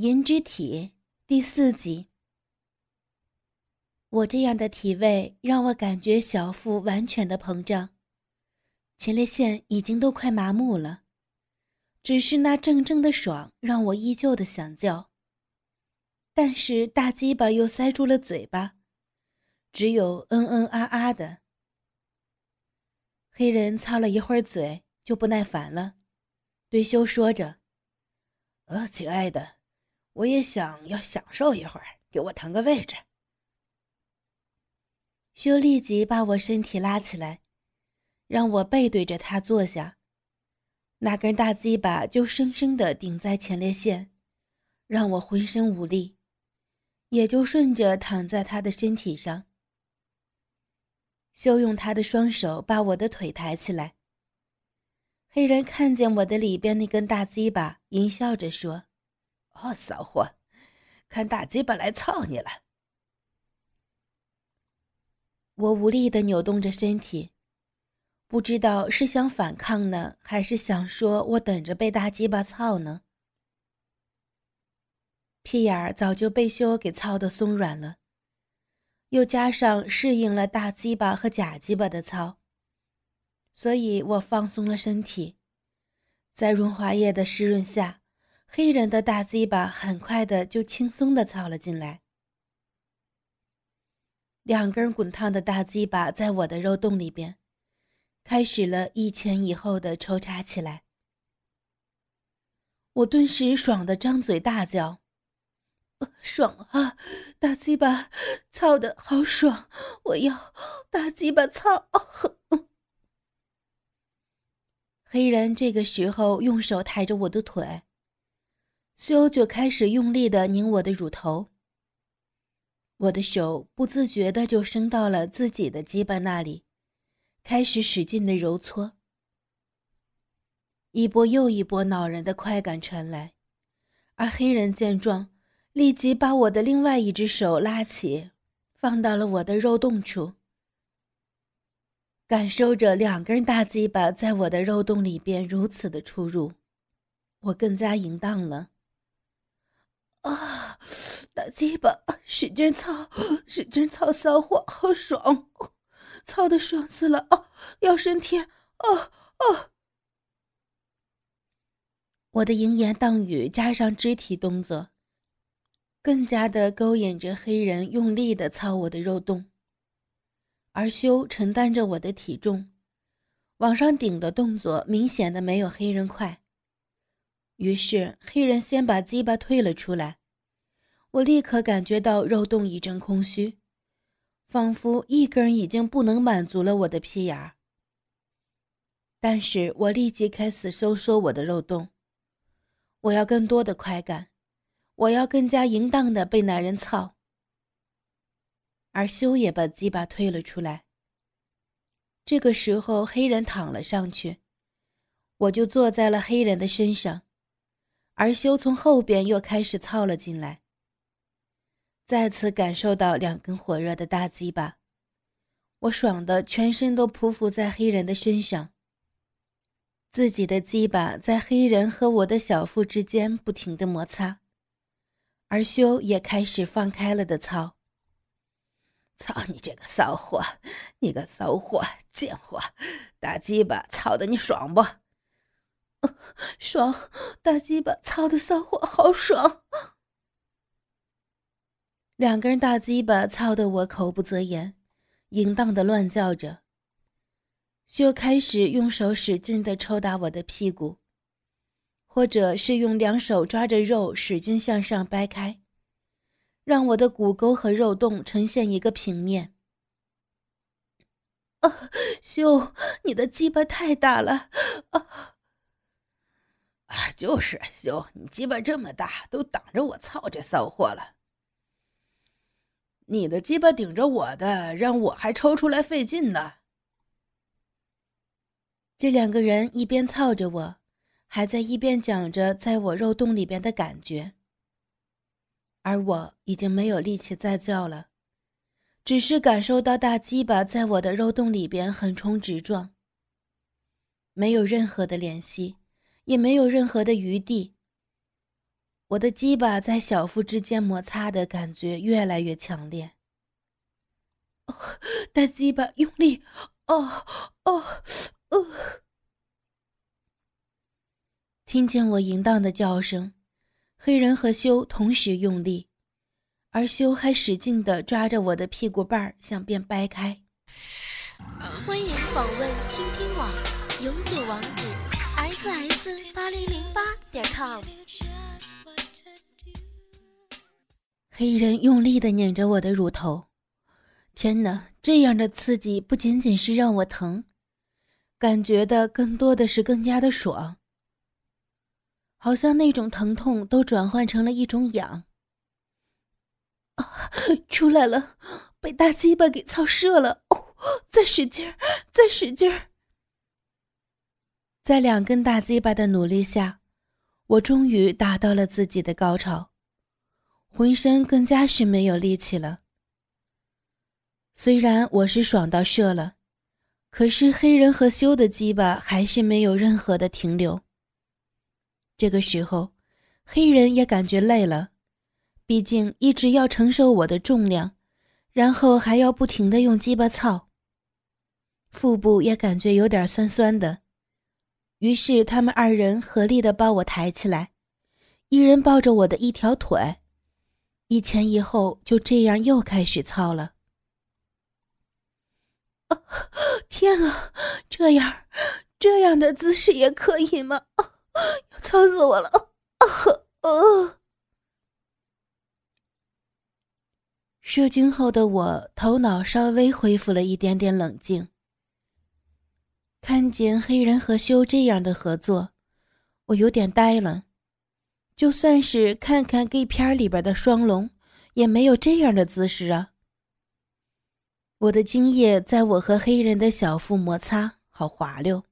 银之体第四集。我这样的体位让我感觉小腹完全的膨胀，前列腺已经都快麻木了，只是那阵阵的爽让我依旧的想叫，但是大鸡巴又塞住了嘴巴，只有嗯嗯啊啊的。黑人操了一会儿嘴就不耐烦了，对修说着：“呃，亲爱的。”我也想要享受一会儿，给我腾个位置。修立即把我身体拉起来，让我背对着他坐下，那根大鸡巴就生生的顶在前列腺，让我浑身无力，也就顺着躺在他的身体上。修用他的双手把我的腿抬起来。黑人看见我的里边那根大鸡巴，淫笑着说。哦，骚货，看大鸡巴来操你了！我无力的扭动着身体，不知道是想反抗呢，还是想说我等着被大鸡巴操呢。屁眼儿早就被修给操的松软了，又加上适应了大鸡巴和假鸡巴的操，所以我放松了身体，在润滑液的湿润下。黑人的大鸡巴很快的就轻松的操了进来，两根滚烫的大鸡巴在我的肉洞里边，开始了一前一后的抽插起来。我顿时爽的张嘴大叫：“爽啊！大鸡巴操的好爽！我要大鸡巴操！”黑人这个时候用手抬着我的腿。修就开始用力的拧我的乳头，我的手不自觉的就伸到了自己的鸡巴那里，开始使劲的揉搓。一波又一波恼人的快感传来，而黑人见状，立即把我的另外一只手拉起，放到了我的肉洞处，感受着两根大鸡巴在我的肉洞里边如此的出入，我更加淫荡了。啊！大鸡巴，使劲操，使劲操，骚货，好爽，操的爽死了！啊，要升天！啊啊！我的淫言荡语加上肢体动作，更加的勾引着黑人用力的操我的肉洞，而修承担着我的体重，往上顶的动作明显的没有黑人快。于是黑人先把鸡巴退了出来，我立刻感觉到肉洞一阵空虚，仿佛一根已经不能满足了我的屁眼儿。但是我立即开始收缩我的肉洞，我要更多的快感，我要更加淫荡的被男人操。而修也把鸡巴推了出来。这个时候黑人躺了上去，我就坐在了黑人的身上。而修从后边又开始操了进来，再次感受到两根火热的大鸡巴，我爽的全身都匍匐在黑人的身上。自己的鸡巴在黑人和我的小腹之间不停的摩擦，而修也开始放开了的操。操你这个骚货，你个骚货，贱货，大鸡巴操的你爽不？爽，大鸡巴操的骚货好爽！两根大鸡巴操得我口不择言，淫荡的乱叫着。就开始用手使劲的抽打我的屁股，或者是用两手抓着肉使劲向上掰开，让我的骨沟和肉洞呈现一个平面。啊，秀，你的鸡巴太大了！啊！就是秀，你鸡巴这么大，都挡着我操这骚货了。你的鸡巴顶着我的，让我还抽出来费劲呢。这两个人一边操着我，还在一边讲着在我肉洞里边的感觉。而我已经没有力气再叫了，只是感受到大鸡巴在我的肉洞里边横冲直撞，没有任何的联系。也没有任何的余地。我的鸡巴在小腹之间摩擦的感觉越来越强烈。大鸡巴用力！哦哦哦！听见我淫荡的叫声，黑人和修同时用力，而修还使劲的抓着我的屁股瓣儿，想便掰开。欢迎访问倾听网，永久网址：ss 八零零八点 com。黑人用力地拧着我的乳头，天哪！这样的刺激不仅仅是让我疼，感觉的更多的是更加的爽，好像那种疼痛都转换成了一种痒。啊，出来了，被大鸡巴给操射了！哦，再使劲儿，再使劲儿！在两根大鸡巴的努力下，我终于达到了自己的高潮。浑身更加是没有力气了。虽然我是爽到射了，可是黑人和修的鸡巴还是没有任何的停留。这个时候，黑人也感觉累了，毕竟一直要承受我的重量，然后还要不停的用鸡巴操。腹部也感觉有点酸酸的，于是他们二人合力的把我抬起来，一人抱着我的一条腿。一前一后，就这样又开始操了。啊，天啊，这样，这样的姿势也可以吗？啊，要操死我了！啊，啊！射精后的我，头脑稍微恢复了一点点冷静。看见黑人和修这样的合作，我有点呆了。就算是看看 gay 片里边的双龙，也没有这样的姿势啊！我的精液在我和黑人的小腹摩擦，好滑溜。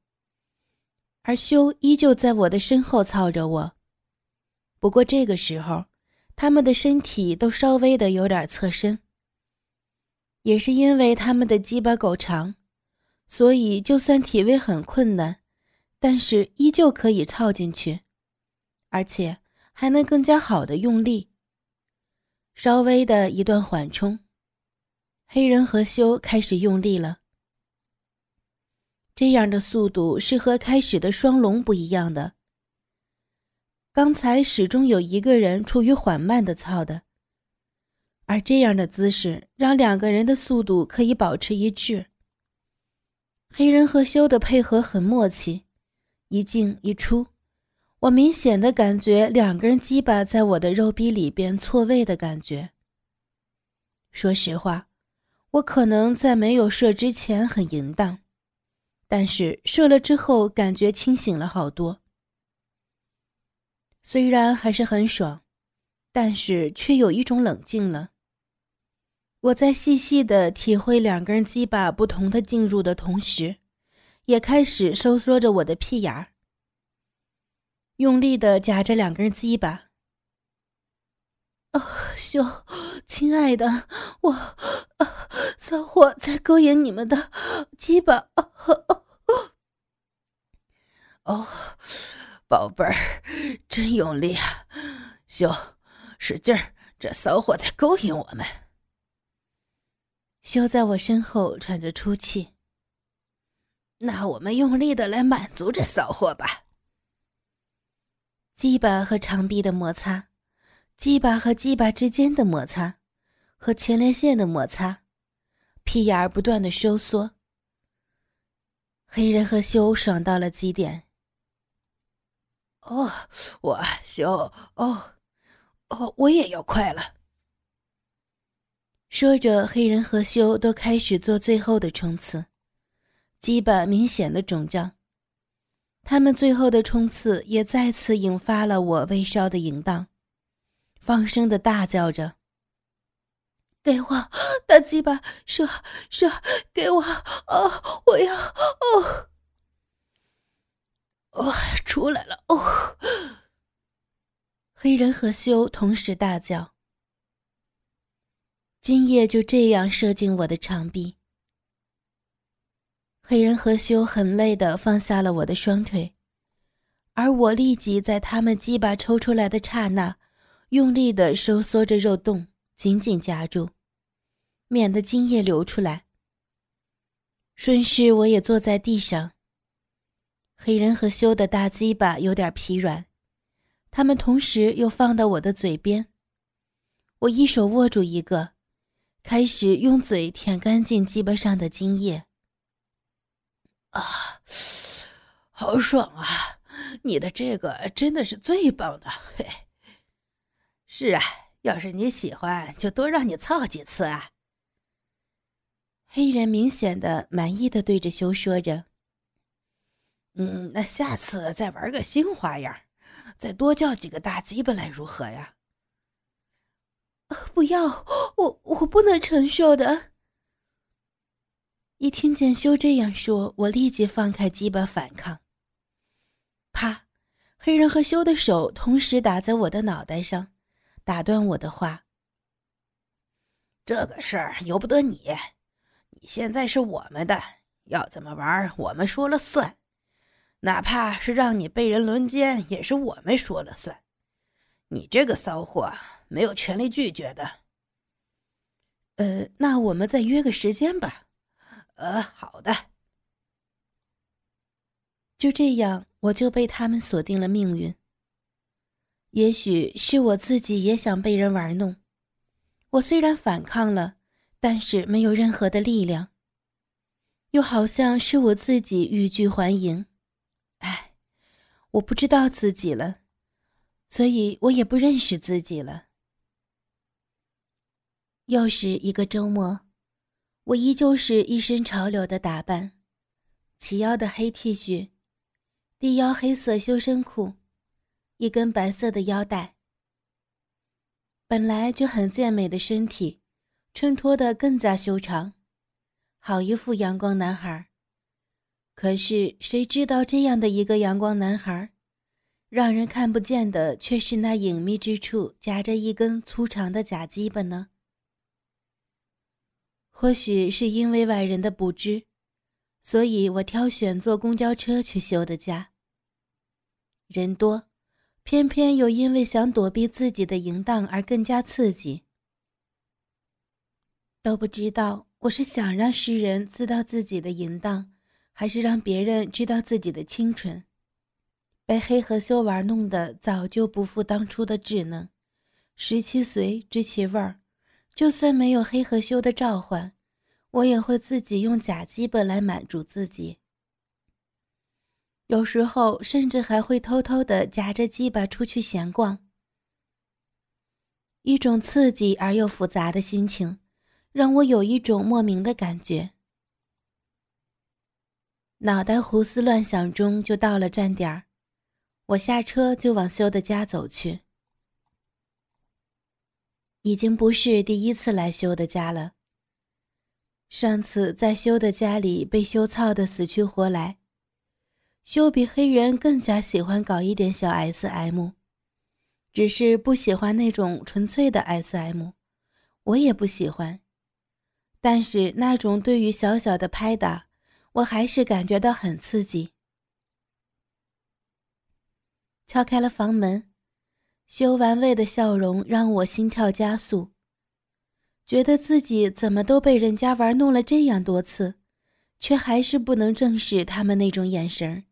而修依旧在我的身后操着我。不过这个时候，他们的身体都稍微的有点侧身。也是因为他们的鸡巴够长，所以就算体位很困难，但是依旧可以操进去，而且。还能更加好的用力。稍微的一段缓冲，黑人和修开始用力了。这样的速度是和开始的双龙不一样的。刚才始终有一个人处于缓慢的操的，而这样的姿势让两个人的速度可以保持一致。黑人和修的配合很默契，一进一出。我明显的感觉两根鸡巴在我的肉壁里边错位的感觉。说实话，我可能在没有射之前很淫荡，但是射了之后感觉清醒了好多。虽然还是很爽，但是却有一种冷静了。我在细细的体会两根鸡巴不同的进入的同时，也开始收缩着我的屁眼儿。用力的夹着两根鸡巴。哦，秀，亲爱的，我，骚货在勾引你们的鸡巴。哦，哦宝贝儿，真用力啊！秀，使劲儿，这骚货在勾引我们。修在我身后喘着粗气。那我们用力的来满足这骚货吧。鸡巴和长臂的摩擦，鸡巴和鸡巴之间的摩擦，和前列腺的摩擦，屁眼儿不断的收缩。黑人和修爽到了极点。哦，我修，哦，哦，我也要快了。说着，黑人和修都开始做最后的冲刺，鸡巴明显的肿胀。他们最后的冲刺也再次引发了我微烧的淫荡，放声的大叫着：“给我 大鸡巴，射射，给我！哦，我要哦，哦，出来了！哦！”黑人和修同时大叫，今夜就这样射进我的长臂。黑人和修很累的放下了我的双腿，而我立即在他们鸡巴抽出来的刹那，用力的收缩着肉洞，紧紧夹住，免得精液流出来。顺势，我也坐在地上。黑人和修的大鸡巴有点疲软，他们同时又放到我的嘴边。我一手握住一个，开始用嘴舔干净鸡巴上的精液。啊，好爽啊！你的这个真的是最棒的。嘿，是啊，要是你喜欢，就多让你操几次啊。黑人明显的满意的对着修说着：“嗯，那下次再玩个新花样，再多叫几个大鸡巴来如何呀？”不要，我我不能承受的。一听见修这样说，我立即放开鸡巴反抗。啪！黑人和修的手同时打在我的脑袋上，打断我的话。这个事儿由不得你，你现在是我们的，要怎么玩我们说了算，哪怕是让你被人轮奸，也是我们说了算。你这个骚货没有权利拒绝的。呃，那我们再约个时间吧。呃，好的。就这样，我就被他们锁定了命运。也许是我自己也想被人玩弄，我虽然反抗了，但是没有任何的力量。又好像是我自己欲拒还迎，哎，我不知道自己了，所以我也不认识自己了。又是一个周末。我依旧是一身潮流的打扮，齐腰的黑 T 恤，低腰黑色修身裤，一根白色的腰带。本来就很健美的身体，衬托的更加修长，好一副阳光男孩。可是谁知道这样的一个阳光男孩，让人看不见的却是那隐秘之处夹着一根粗长的假鸡巴呢？或许是因为外人的不知，所以我挑选坐公交车去修的家。人多，偏偏又因为想躲避自己的淫荡而更加刺激。都不知道我是想让世人知道自己的淫荡，还是让别人知道自己的清纯。被黑和修玩弄的早就不复当初的稚嫩，十七岁知其味儿。就算没有黑和修的召唤，我也会自己用假鸡巴来满足自己。有时候甚至还会偷偷的夹着鸡巴出去闲逛。一种刺激而又复杂的心情，让我有一种莫名的感觉。脑袋胡思乱想中，就到了站点儿，我下车就往修的家走去。已经不是第一次来修的家了。上次在修的家里被修操的死去活来，修比黑人更加喜欢搞一点小 SM，只是不喜欢那种纯粹的 SM，我也不喜欢。但是那种对于小小的拍打，我还是感觉到很刺激。敲开了房门。修玩味的笑容让我心跳加速，觉得自己怎么都被人家玩弄了这样多次，却还是不能正视他们那种眼神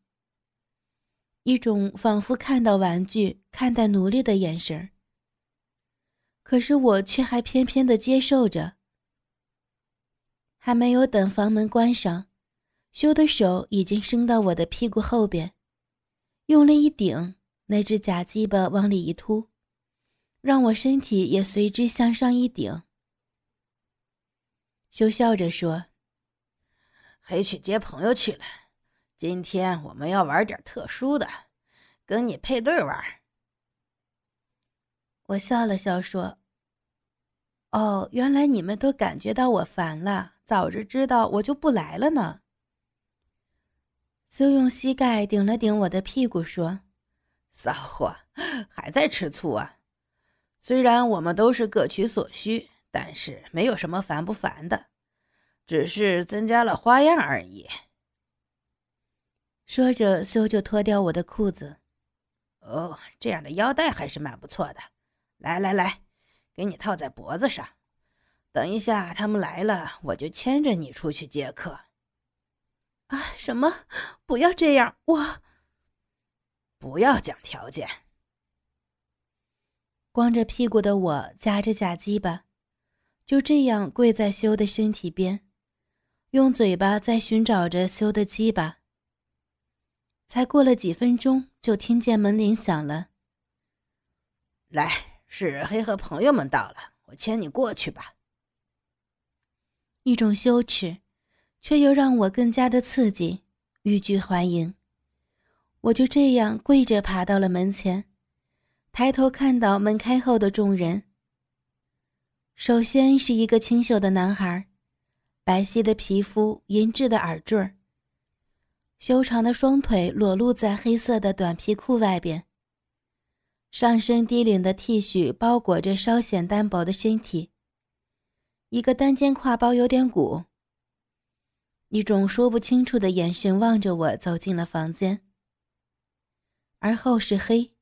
一种仿佛看到玩具、看待奴隶的眼神可是我却还偏偏的接受着。还没有等房门关上，修的手已经伸到我的屁股后边，用力一顶。那只假鸡巴往里一突，让我身体也随之向上一顶。羞笑着说：“黑去接朋友去了，今天我们要玩点特殊的，跟你配对玩。”我笑了笑说：“哦，原来你们都感觉到我烦了，早知知道我就不来了呢。”就用膝盖顶了顶我的屁股说。骚货，还在吃醋啊？虽然我们都是各取所需，但是没有什么烦不烦的，只是增加了花样而已。说着，修就脱掉我的裤子。哦，这样的腰带还是蛮不错的。来来来，给你套在脖子上。等一下他们来了，我就牵着你出去接客。啊，什么？不要这样！我不要讲条件。光着屁股的我夹着假鸡巴，就这样跪在修的身体边，用嘴巴在寻找着修的鸡巴。才过了几分钟，就听见门铃响了。来，是黑和朋友们到了，我牵你过去吧。一种羞耻，却又让我更加的刺激，欲拒还迎。我就这样跪着爬到了门前，抬头看到门开后的众人。首先是一个清秀的男孩，白皙的皮肤，银质的耳坠。修长的双腿裸露在黑色的短皮裤外边，上身低领的 T 恤包裹着稍显单薄的身体，一个单肩挎包有点鼓。一种说不清楚的眼神望着我走进了房间，而后是黑，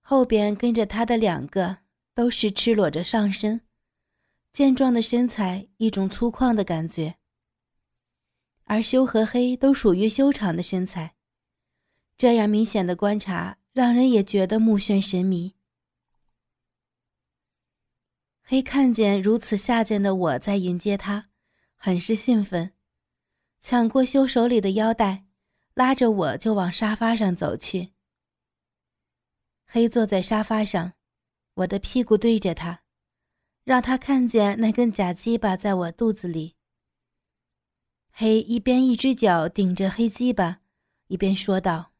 后边跟着他的两个都是赤裸着上身，健壮的身材，一种粗犷的感觉。而修和黑都属于修长的身材，这样明显的观察让人也觉得目眩神迷。黑看见如此下贱的我在迎接他，很是兴奋，抢过修手里的腰带，拉着我就往沙发上走去。黑坐在沙发上，我的屁股对着他，让他看见那根假鸡巴在我肚子里。黑一边一只脚顶着黑鸡巴，一边说道：“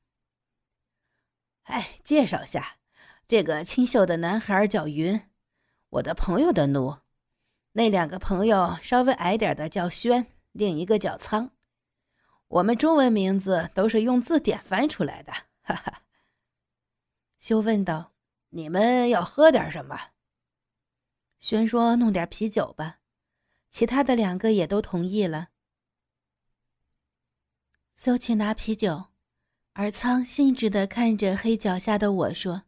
哎，介绍下，这个清秀的男孩叫云，我的朋友的奴。那两个朋友稍微矮点的叫轩，另一个叫苍。我们中文名字都是用字典翻出来的。”哈哈。修问道：“你们要喝点什么？”轩说：“弄点啤酒吧。”其他的两个也都同意了。修去拿啤酒，而仓兴致地看着黑脚下的我说：“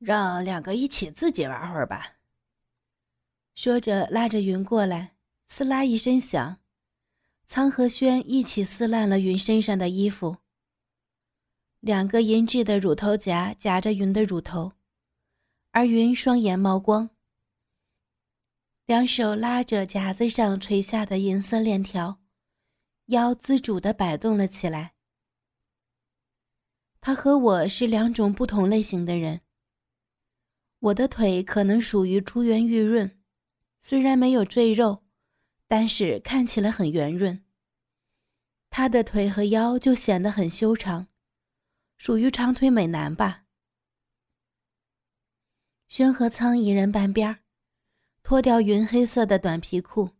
让两个一起自己玩会儿吧。”说着拉着云过来，撕拉一声响，仓和轩一起撕烂了云身上的衣服。两个银质的乳头夹夹着云的乳头，而云双眼冒光，两手拉着夹子上垂下的银色链条。腰自主地摆动了起来。他和我是两种不同类型的人。我的腿可能属于珠圆玉润，虽然没有赘肉，但是看起来很圆润。他的腿和腰就显得很修长，属于长腿美男吧。宣和苍一人半边脱掉云黑色的短皮裤。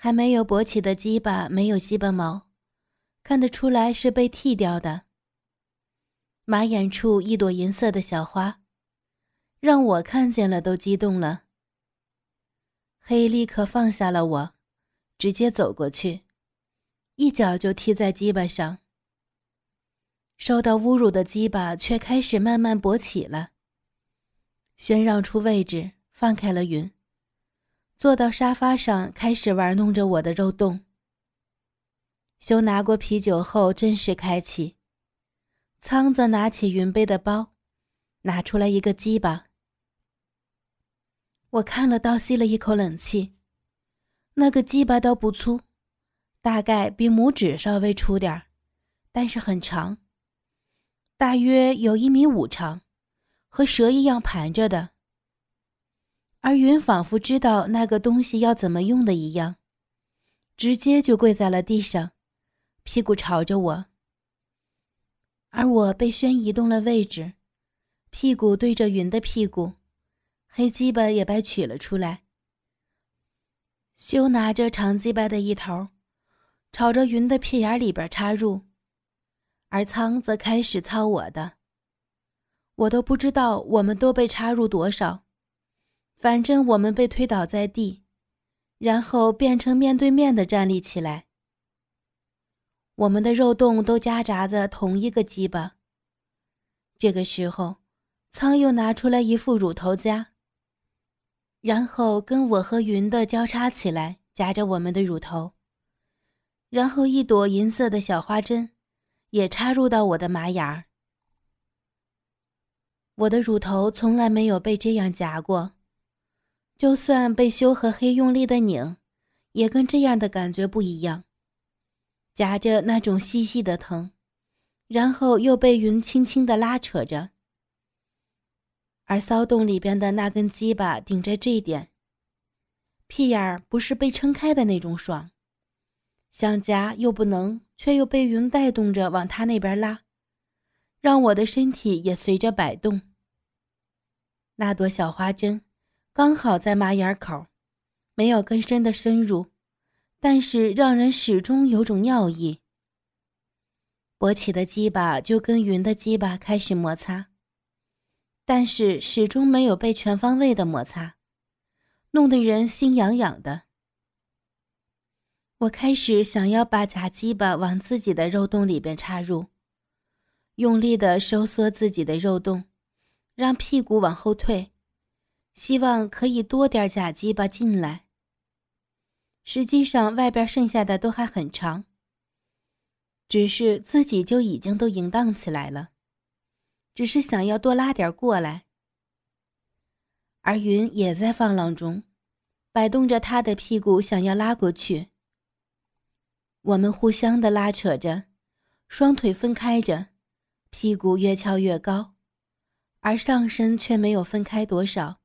还没有勃起的鸡巴没有鸡巴毛，看得出来是被剃掉的。马眼处一朵银色的小花，让我看见了都激动了。黑立刻放下了我，直接走过去，一脚就踢在鸡巴上。受到侮辱的鸡巴却开始慢慢勃起了。宣让出位置，放开了云。坐到沙发上，开始玩弄着我的肉洞。修拿过啤酒后，正式开启。仓子拿起云背的包，拿出来一个鸡巴。我看了，倒吸了一口冷气。那个鸡巴倒不粗，大概比拇指稍微粗点儿，但是很长，大约有一米五长，和蛇一样盘着的。而云仿佛知道那个东西要怎么用的一样，直接就跪在了地上，屁股朝着我。而我被轩移动了位置，屁股对着云的屁股，黑鸡巴也被取了出来。修拿着长鸡巴的一头，朝着云的屁眼里边插入，而苍则开始操我的。我都不知道我们都被插入多少。反正我们被推倒在地，然后变成面对面的站立起来。我们的肉洞都夹杂着同一个鸡巴。这个时候，仓又拿出来一副乳头夹，然后跟我和云的交叉起来，夹着我们的乳头。然后一朵银色的小花针，也插入到我的马眼儿。我的乳头从来没有被这样夹过，就算被修和黑用力的拧，也跟这样的感觉不一样。夹着那种细细的疼，然后又被云轻轻的拉扯着。而骚洞里边的那根鸡巴顶着这点，屁眼儿不是被撑开的那种爽，想夹又不能，却又被云带动着往他那边拉，让我的身体也随着摆动。那朵小花针刚好在马眼口，没有更深的深入。但是让人始终有种尿意。勃起的鸡巴就跟云的鸡巴开始摩擦，但是始终没有被全方位的摩擦，弄得人心痒痒的。我开始想要把假鸡巴往自己的肉洞里边插入，用力的收缩自己的肉洞，让屁股往后退，希望可以多点假鸡巴进来。实际上，外边剩下的都还很长。只是自己就已经都淫荡起来了，只是想要多拉点过来。而云也在放浪中，摆动着他的屁股，想要拉过去。我们互相的拉扯着，双腿分开着，屁股越翘越高，而上身却没有分开多少。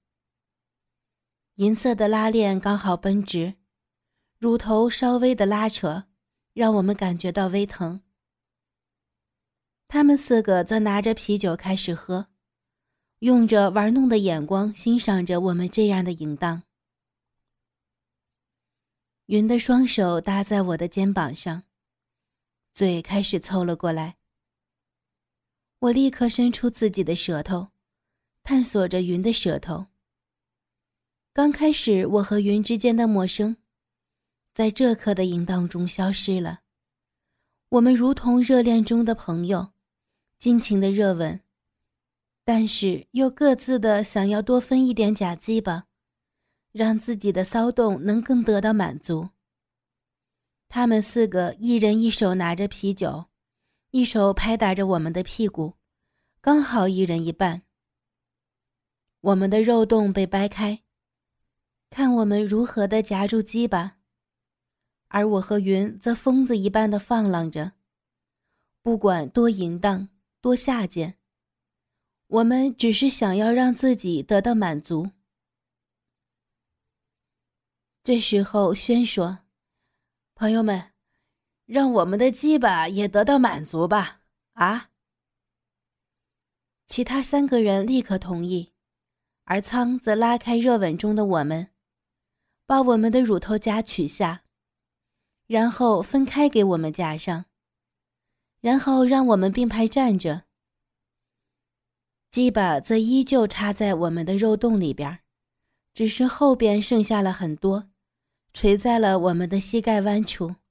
银色的拉链刚好绷直。乳头稍微的拉扯，让我们感觉到微疼。他们四个则拿着啤酒开始喝，用着玩弄的眼光欣赏着我们这样的淫荡。云的双手搭在我的肩膀上，嘴开始凑了过来。我立刻伸出自己的舌头，探索着云的舌头。刚开始，我和云之间的陌生。在这刻的淫荡中消失了，我们如同热恋中的朋友，尽情的热吻，但是又各自的想要多分一点假鸡巴，让自己的骚动能更得到满足。他们四个一人一手拿着啤酒，一手拍打着我们的屁股，刚好一人一半。我们的肉洞被掰开，看我们如何的夹住鸡巴。而我和云则疯子一般的放浪着，不管多淫荡、多下贱，我们只是想要让自己得到满足。这时候，轩说：“朋友们，让我们的鸡巴也得到满足吧！”啊！其他三个人立刻同意，而仓则拉开热吻中的我们，把我们的乳头夹取下。然后分开给我们夹上，然后让我们并排站着。鸡巴则依旧插在我们的肉洞里边，只是后边剩下了很多，垂在了我们的膝盖弯曲。